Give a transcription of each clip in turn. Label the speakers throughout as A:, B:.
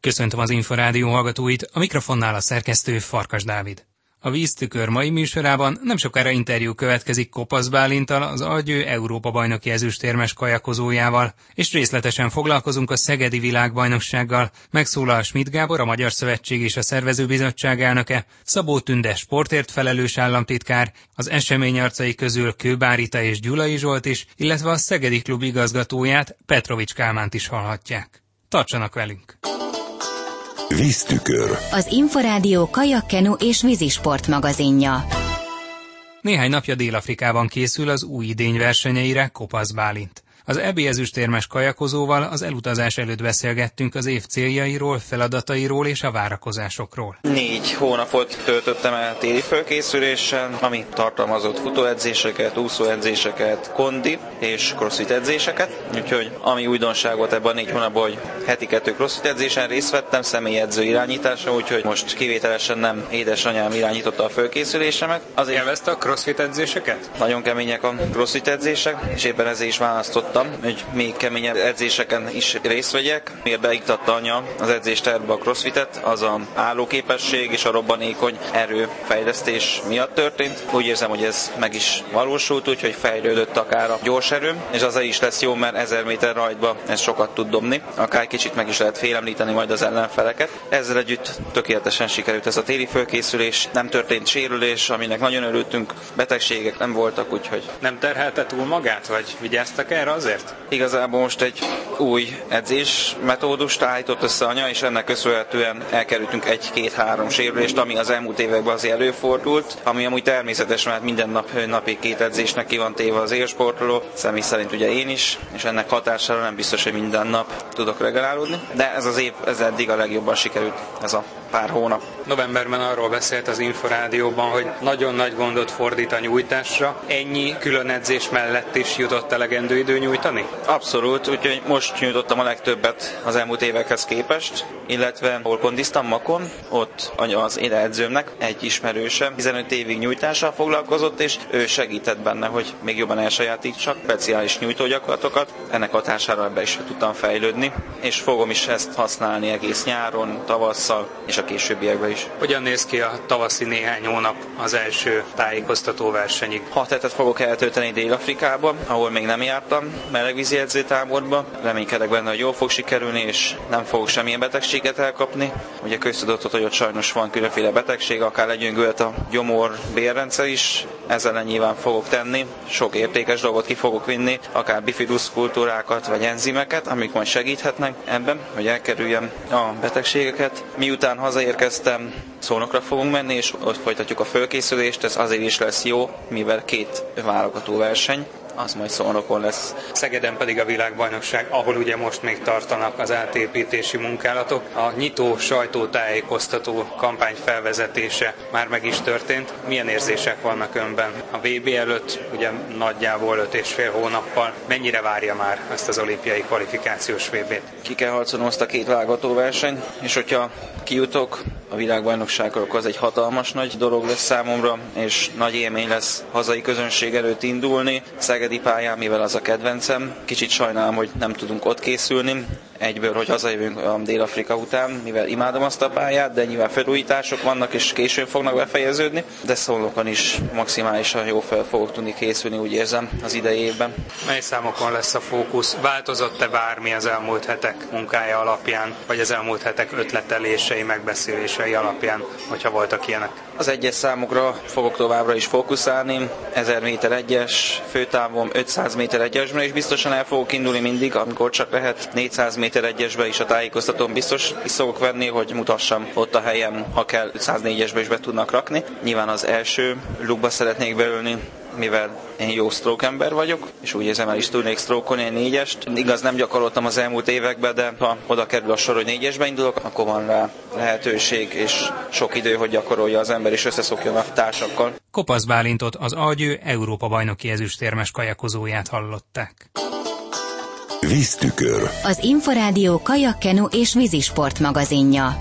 A: Köszöntöm az Inforádió hallgatóit, a mikrofonnál a szerkesztő Farkas Dávid. A víztükör mai műsorában nem sokára interjú következik Kopasz Bálintal, az Agyő Európa bajnoki ezüstérmes kajakozójával, és részletesen foglalkozunk a Szegedi világbajnoksággal. Megszólal Schmidt Gábor, a Magyar Szövetség és a Szervezőbizottság elnöke, Szabó Tünde sportért felelős államtitkár, az esemény arcai közül Kőbárita és Gyulai Zsolt is, illetve a Szegedi klub igazgatóját, Petrovics Kálmánt is hallhatják. Tartsanak velünk!
B: Víztükör.
C: Az Inforádió kajakkenu és vízisport magazinja.
A: Néhány napja Dél-Afrikában készül az új idény versenyeire Kopasz Bálint. Az EB ezüstérmes kajakozóval az elutazás előtt beszélgettünk az év céljairól, feladatairól és a várakozásokról.
D: Négy hónapot töltöttem el téli fölkészüléssel, ami tartalmazott futóedzéseket, úszóedzéseket, kondi és crossfit edzéseket. Úgyhogy ami újdonság volt ebben a négy hónapban, hogy heti kettő crossfit edzésen részt vettem, személyedző irányítása, úgyhogy most kivételesen nem édesanyám irányította a fölkészülésemet.
A: Azért Élvezte a crossfit edzéseket?
D: Nagyon kemények a crossfit edzések, és éppen ezért is választottam akartam, hogy még keményebb edzéseken is részt vegyek. Miért beiktatta anya az edzésterbe a crossfitet, az a állóképesség és a robbanékony erőfejlesztés miatt történt. Úgy érzem, hogy ez meg is valósult, úgyhogy fejlődött akár a gyors erőm, és az is lesz jó, mert 1000 méter rajtba ez sokat tud dobni. Akár kicsit meg is lehet félemlíteni majd az ellenfeleket. Ezzel együtt tökéletesen sikerült ez a téli fölkészülés, nem történt sérülés, aminek nagyon örültünk, betegségek nem voltak, úgyhogy...
A: Nem terhelte túl magát, vagy vigyáztak erre azért?
D: Igazából most egy új edzés metódust állított össze anya, és ennek köszönhetően elkerültünk egy-két-három sérülést, ami az elmúlt években azért előfordult, ami amúgy természetes, mert minden nap napi két edzésnek ki van téve az élsportoló, személy szerint ugye én is, és ennek hatására nem biztos, hogy minden nap tudok regenerálódni, de ez az év, ez eddig a legjobban sikerült, ez a pár hónap.
A: Novemberben arról beszélt az Inforádióban, hogy nagyon nagy gondot fordít a nyújtásra. Ennyi külön edzés mellett is jutott elegendő idő nyújtani?
D: Abszolút, úgyhogy most nyújtottam a legtöbbet az elmúlt évekhez képest, illetve hol kondiztam Makon, ott az én edzőmnek egy ismerőse 15 évig nyújtással foglalkozott, és ő segített benne, hogy még jobban elsajátítsak speciális nyújtógyakorlatokat. Ennek hatására ebbe is tudtam fejlődni, és fogom is ezt használni egész nyáron, tavasszal, és a későbbiekben is.
A: Hogyan néz ki a tavaszi néhány hónap az első tájékoztató versenyig?
D: Hat hetet fogok eltölteni Dél-Afrikában, ahol még nem jártam, melegvízi edzőtáborba. Reménykedek benne, hogy jól fog sikerülni, és nem fogok semmilyen betegséget elkapni. Ugye köztudott, hogy ott sajnos van különféle betegség, akár legyöngült a gyomor bérrendszer is, ezzel nyilván fogok tenni, sok értékes dolgot ki fogok vinni, akár bifidus kultúrákat vagy enzimeket, amik majd segíthetnek ebben, hogy elkerüljem a betegségeket. Miután hazaérkeztem, szónokra fogunk menni, és ott folytatjuk a fölkészülést, ez azért is lesz jó, mivel két válogató verseny, az majd szónokon lesz.
A: Szegeden pedig a világbajnokság, ahol ugye most még tartanak az átépítési munkálatok. A nyitó sajtótájékoztató kampány felvezetése már meg is történt. Milyen érzések vannak önben? A VB előtt ugye nagyjából 5 és fél hónappal. Mennyire várja már ezt az olimpiai kvalifikációs VB-t?
D: Ki kell harcolnom azt a két válogatóversenyt, és hogyha kijutok a világbajnokságra, akkor az egy hatalmas nagy dolog lesz számomra, és nagy élmény lesz hazai közönség előtt indulni. Szegedi pályán, mivel az a kedvencem. Kicsit sajnálom, hogy nem tudunk ott készülni, egyből, hogy hazajövünk a Dél-Afrika után, mivel imádom azt a pályát, de nyilván felújítások vannak, és későn fognak befejeződni, de szólókon is maximálisan jó fel fogok tudni készülni, úgy érzem, az idei évben.
A: Mely számokon lesz a fókusz? Változott-e bármi az elmúlt hetek munkája alapján, vagy az elmúlt hetek ötletelései, megbeszélései alapján, hogyha voltak ilyenek?
D: Az egyes számokra fogok továbbra is fókuszálni, 1000 méter egyes, főtávon 500 méter egyesben, és biztosan el fogok indulni mindig, amikor csak lehet 400 méter egyesbe is a tájékoztatón biztos is fogok venni, hogy mutassam ott a helyem, ha kell 104-esbe is be tudnak rakni. Nyilván az első lukba szeretnék beülni, mivel én jó stroke ember vagyok, és úgy érzem el is tudnék stroke egy négyest. Igaz, nem gyakoroltam az elmúlt években, de ha oda kerül a sor, hogy négyesbe indulok, akkor van rá lehetőség és sok idő, hogy gyakorolja az ember és összeszokjon a társakkal.
A: Kopasz Bálintot az Algyő Európa bajnoki ezüstérmes kajakozóját hallották.
B: Víztükör.
C: Az Inforádió kajakkenu és vízisport magazinja.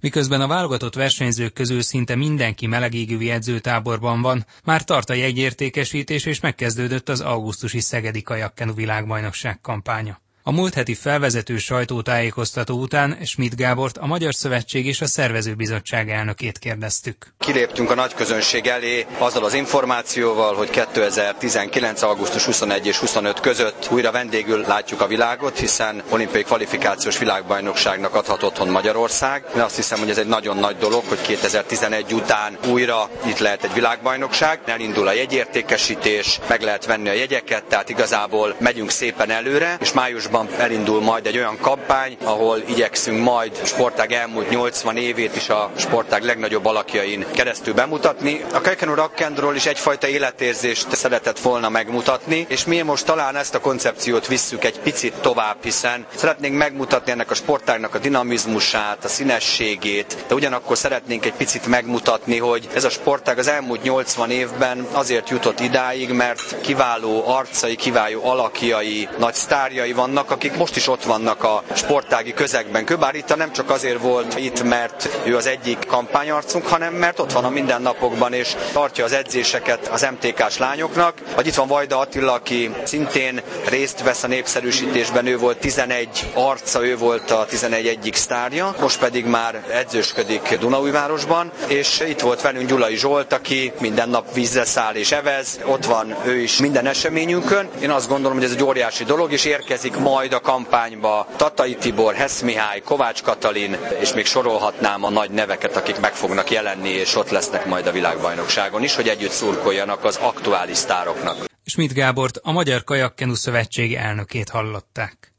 A: Miközben a válogatott versenyzők közül szinte mindenki melegégővi edzőtáborban van, már tart a jegyértékesítés és megkezdődött az augusztusi Szegedi Kajakkenu világbajnokság kampánya. A múlt heti felvezető sajtótájékoztató után Schmidt Gábort, a Magyar Szövetség és a Szervezőbizottság elnökét kérdeztük.
B: Kiléptünk a nagy közönség elé azzal az információval, hogy 2019. augusztus 21 és 25 között újra vendégül látjuk a világot, hiszen olimpiai kvalifikációs világbajnokságnak adhat otthon Magyarország. De azt hiszem, hogy ez egy nagyon nagy dolog, hogy 2011 után újra itt lehet egy világbajnokság. Elindul a jegyértékesítés, meg lehet venni a jegyeket, tehát igazából megyünk szépen előre, és májusban májusban elindul majd egy olyan kampány, ahol igyekszünk majd sportág elmúlt 80 évét is a sportág legnagyobb alakjain keresztül bemutatni. A Kekenu Rakkendról is egyfajta életérzést szeretett volna megmutatni, és mi most talán ezt a koncepciót visszük egy picit tovább, hiszen szeretnénk megmutatni ennek a sportágnak a dinamizmusát, a színességét, de ugyanakkor szeretnénk egy picit megmutatni, hogy ez a sportág az elmúlt 80 évben azért jutott idáig, mert kiváló arcai, kiváló alakjai, nagy sztárjai vannak, vannak, akik most is ott vannak a sportági közegben. Köbár itt nem csak azért volt itt, mert ő az egyik kampányarcunk, hanem mert ott van a mindennapokban, és tartja az edzéseket az MTK-s lányoknak. Vagy itt van Vajda Attila, aki szintén részt vesz a népszerűsítésben, ő volt 11 arca, ő volt a 11 egyik sztárja, most pedig már edzősködik Dunaújvárosban, és itt volt velünk Gyulai Zsolt, aki minden nap vízre száll és evez, ott van ő is minden eseményünkön. Én azt gondolom, hogy ez egy óriási dolog, és érkezik ma majd a kampányba Tatai Tibor, Hesz Mihály, Kovács Katalin, és még sorolhatnám a nagy neveket, akik meg fognak jelenni, és ott lesznek majd a világbajnokságon is, hogy együtt szurkoljanak az aktuális sztároknak.
A: Schmidt Gábort, a Magyar Kajakkenu Szövetség elnökét hallották.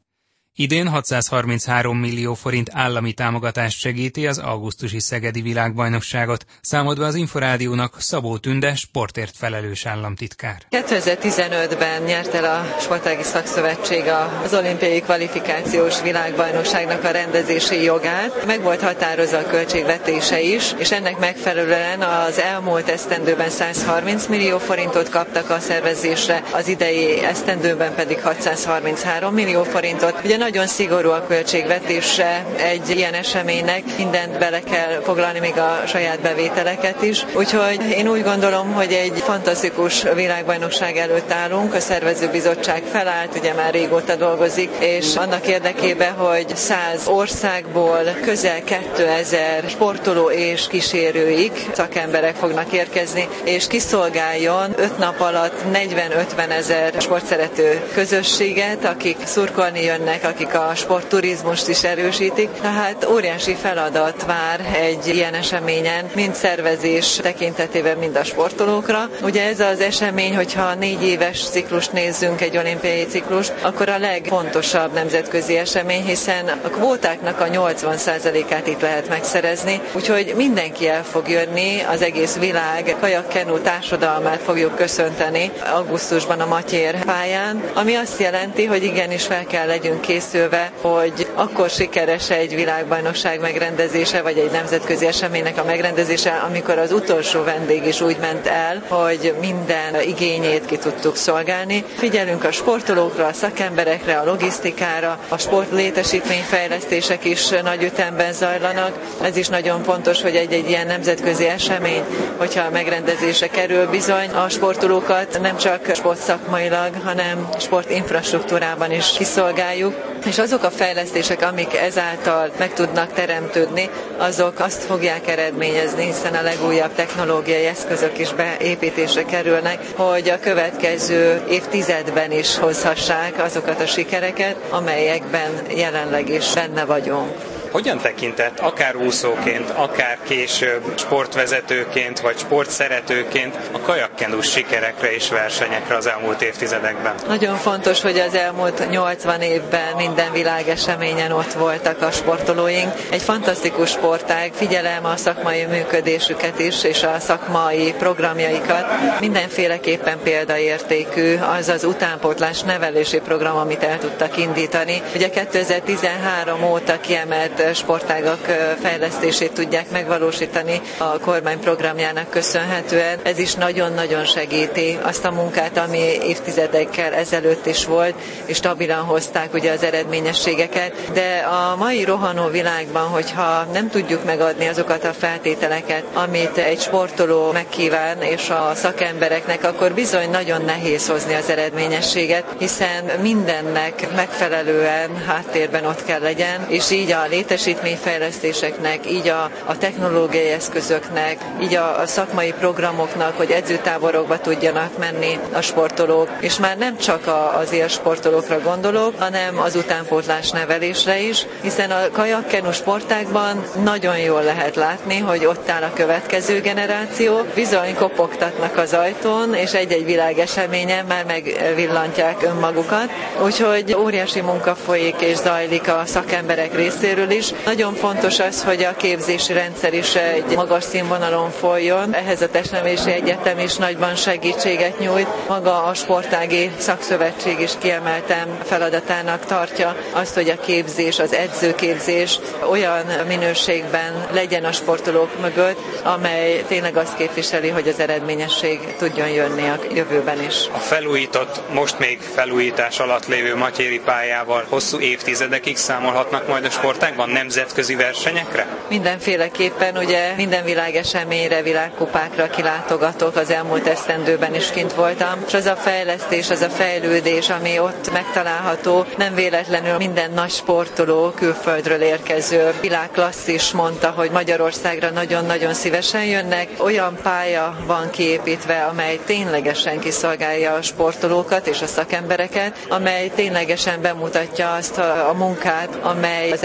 A: Idén 633 millió forint állami támogatást segíti az augusztusi Szegedi világbajnokságot, számolt az Inforádiónak Szabó Tünde sportért felelős államtitkár.
E: 2015-ben nyert el a Sportági Szakszövetség az olimpiai kvalifikációs világbajnokságnak a rendezési jogát. Meg volt határozva a költségvetése is, és ennek megfelelően az elmúlt esztendőben 130 millió forintot kaptak a szervezésre, az idei esztendőben pedig 633 millió forintot. Ugye nagyon szigorú a költségvetésre egy ilyen eseménynek, mindent bele kell foglalni, még a saját bevételeket is. Úgyhogy én úgy gondolom, hogy egy fantasztikus világbajnokság előtt állunk, a szervezőbizottság felállt, ugye már régóta dolgozik, és annak érdekében, hogy 100 országból közel 2000 sportoló és kísérőik, szakemberek fognak érkezni, és kiszolgáljon 5 nap alatt 40-50 ezer sportszerető közösséget, akik szurkolni jönnek, akik a sportturizmust is erősítik. Tehát óriási feladat vár egy ilyen eseményen, mind szervezés tekintetében, mind a sportolókra. Ugye ez az esemény, hogyha négy éves ciklust nézzünk, egy olimpiai ciklust, akkor a legfontosabb nemzetközi esemény, hiszen a kvótáknak a 80%-át itt lehet megszerezni, úgyhogy mindenki el fog jönni, az egész világ kajakkenú társadalmát fogjuk köszönteni augusztusban a Matyér pályán, ami azt jelenti, hogy igenis fel kell legyünk kész készülve, hogy akkor sikeres egy világbajnokság megrendezése, vagy egy nemzetközi eseménynek a megrendezése, amikor az utolsó vendég is úgy ment el, hogy minden igényét ki tudtuk szolgálni. Figyelünk a sportolókra, a szakemberekre, a logisztikára, a sport létesítményfejlesztések is nagy ütemben zajlanak. Ez is nagyon fontos, hogy egy-egy ilyen nemzetközi esemény, hogyha a megrendezése kerül bizony, a sportolókat nem csak sportszakmailag, hanem sportinfrastruktúrában is kiszolgáljuk, és azok a fejlesztések, amik ezáltal meg tudnak teremtődni, azok azt fogják eredményezni, hiszen a legújabb technológiai eszközök is beépítésre kerülnek, hogy a következő évtizedben is hozhassák azokat a sikereket, amelyekben jelenleg is benne vagyunk.
A: Hogyan tekintett akár úszóként, akár később sportvezetőként vagy sportszeretőként a kajakkenus sikerekre és versenyekre az elmúlt évtizedekben?
E: Nagyon fontos, hogy az elmúlt 80 évben minden világeseményen ott voltak a sportolóink. Egy fantasztikus sportág, figyelem a szakmai működésüket is, és a szakmai programjaikat. Mindenféleképpen példaértékű az az utánpótlás nevelési program, amit el tudtak indítani. Ugye 2013 óta kiemelt kiemelt sportágak fejlesztését tudják megvalósítani a kormány programjának köszönhetően. Ez is nagyon-nagyon segíti azt a munkát, ami évtizedekkel ezelőtt is volt, és stabilan hozták ugye az eredményességeket. De a mai rohanó világban, hogyha nem tudjuk megadni azokat a feltételeket, amit egy sportoló megkíván, és a szakembereknek, akkor bizony nagyon nehéz hozni az eredményességet, hiszen mindennek megfelelően háttérben ott kell legyen, és így a létesítményfejlesztéseknek, így a, a technológiai eszközöknek, így a, a szakmai programoknak, hogy edzőtáborokba tudjanak menni a sportolók, és már nem csak a, az élsportolókra gondolok, hanem az utánpótlás nevelésre is, hiszen a kajakkenu sportákban nagyon jól lehet látni, hogy ott áll a következő generáció, bizony kopogtatnak az ajtón, és egy-egy világeseményen már megvillantják önmagukat, úgyhogy óriási munka folyik és zajlik a szakemberek részéről is. Nagyon fontos az, hogy a képzési rendszer is egy magas színvonalon folyjon. Ehhez a Testnevelési Egyetem is nagyban segítséget nyújt. Maga a sportági szakszövetség is kiemeltem feladatának tartja azt, hogy a képzés, az edzőképzés olyan minőségben legyen a sportolók mögött, amely tényleg azt képviseli, hogy az eredményesség tudjon jönni a jövőben is.
A: A felújított, most még felújítás alatt lévő Matyéri pályával hosszú évtizedekig számolhatnak majd a sportágban nemzetközi versenyekre?
E: Mindenféleképpen ugye minden világeseményre, világkupákra kilátogatok, az elmúlt esztendőben is kint voltam, és az a fejlesztés, az a fejlődés, ami ott megtalálható, nem véletlenül minden nagy sportoló külföldről érkező világklasszis mondta, hogy Magyarországra nagyon-nagyon szívesen jönnek. Olyan pálya van kiépítve, amely ténylegesen kiszolgálja a sportolókat és a szakembereket, amely ténylegesen bemutatja azt a munkát, amely az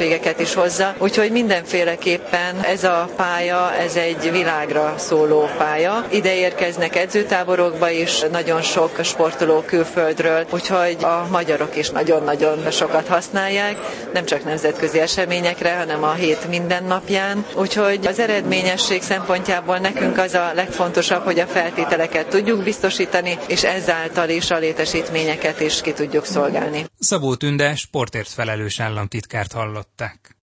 E: eredményességeket is hozza. Úgyhogy mindenféleképpen ez a pálya, ez egy világra szóló pálya. Ide érkeznek edzőtáborokba is nagyon sok sportoló külföldről, úgyhogy a magyarok is nagyon-nagyon sokat használják, nem csak nemzetközi eseményekre, hanem a hét minden napján. Úgyhogy az eredményesség szempontjából nekünk az a legfontosabb, hogy a feltételeket tudjuk biztosítani, és ezáltal is a létesítményeket is ki tudjuk szolgálni. Szabó Tünde sportért felelős államtitkárt hallották.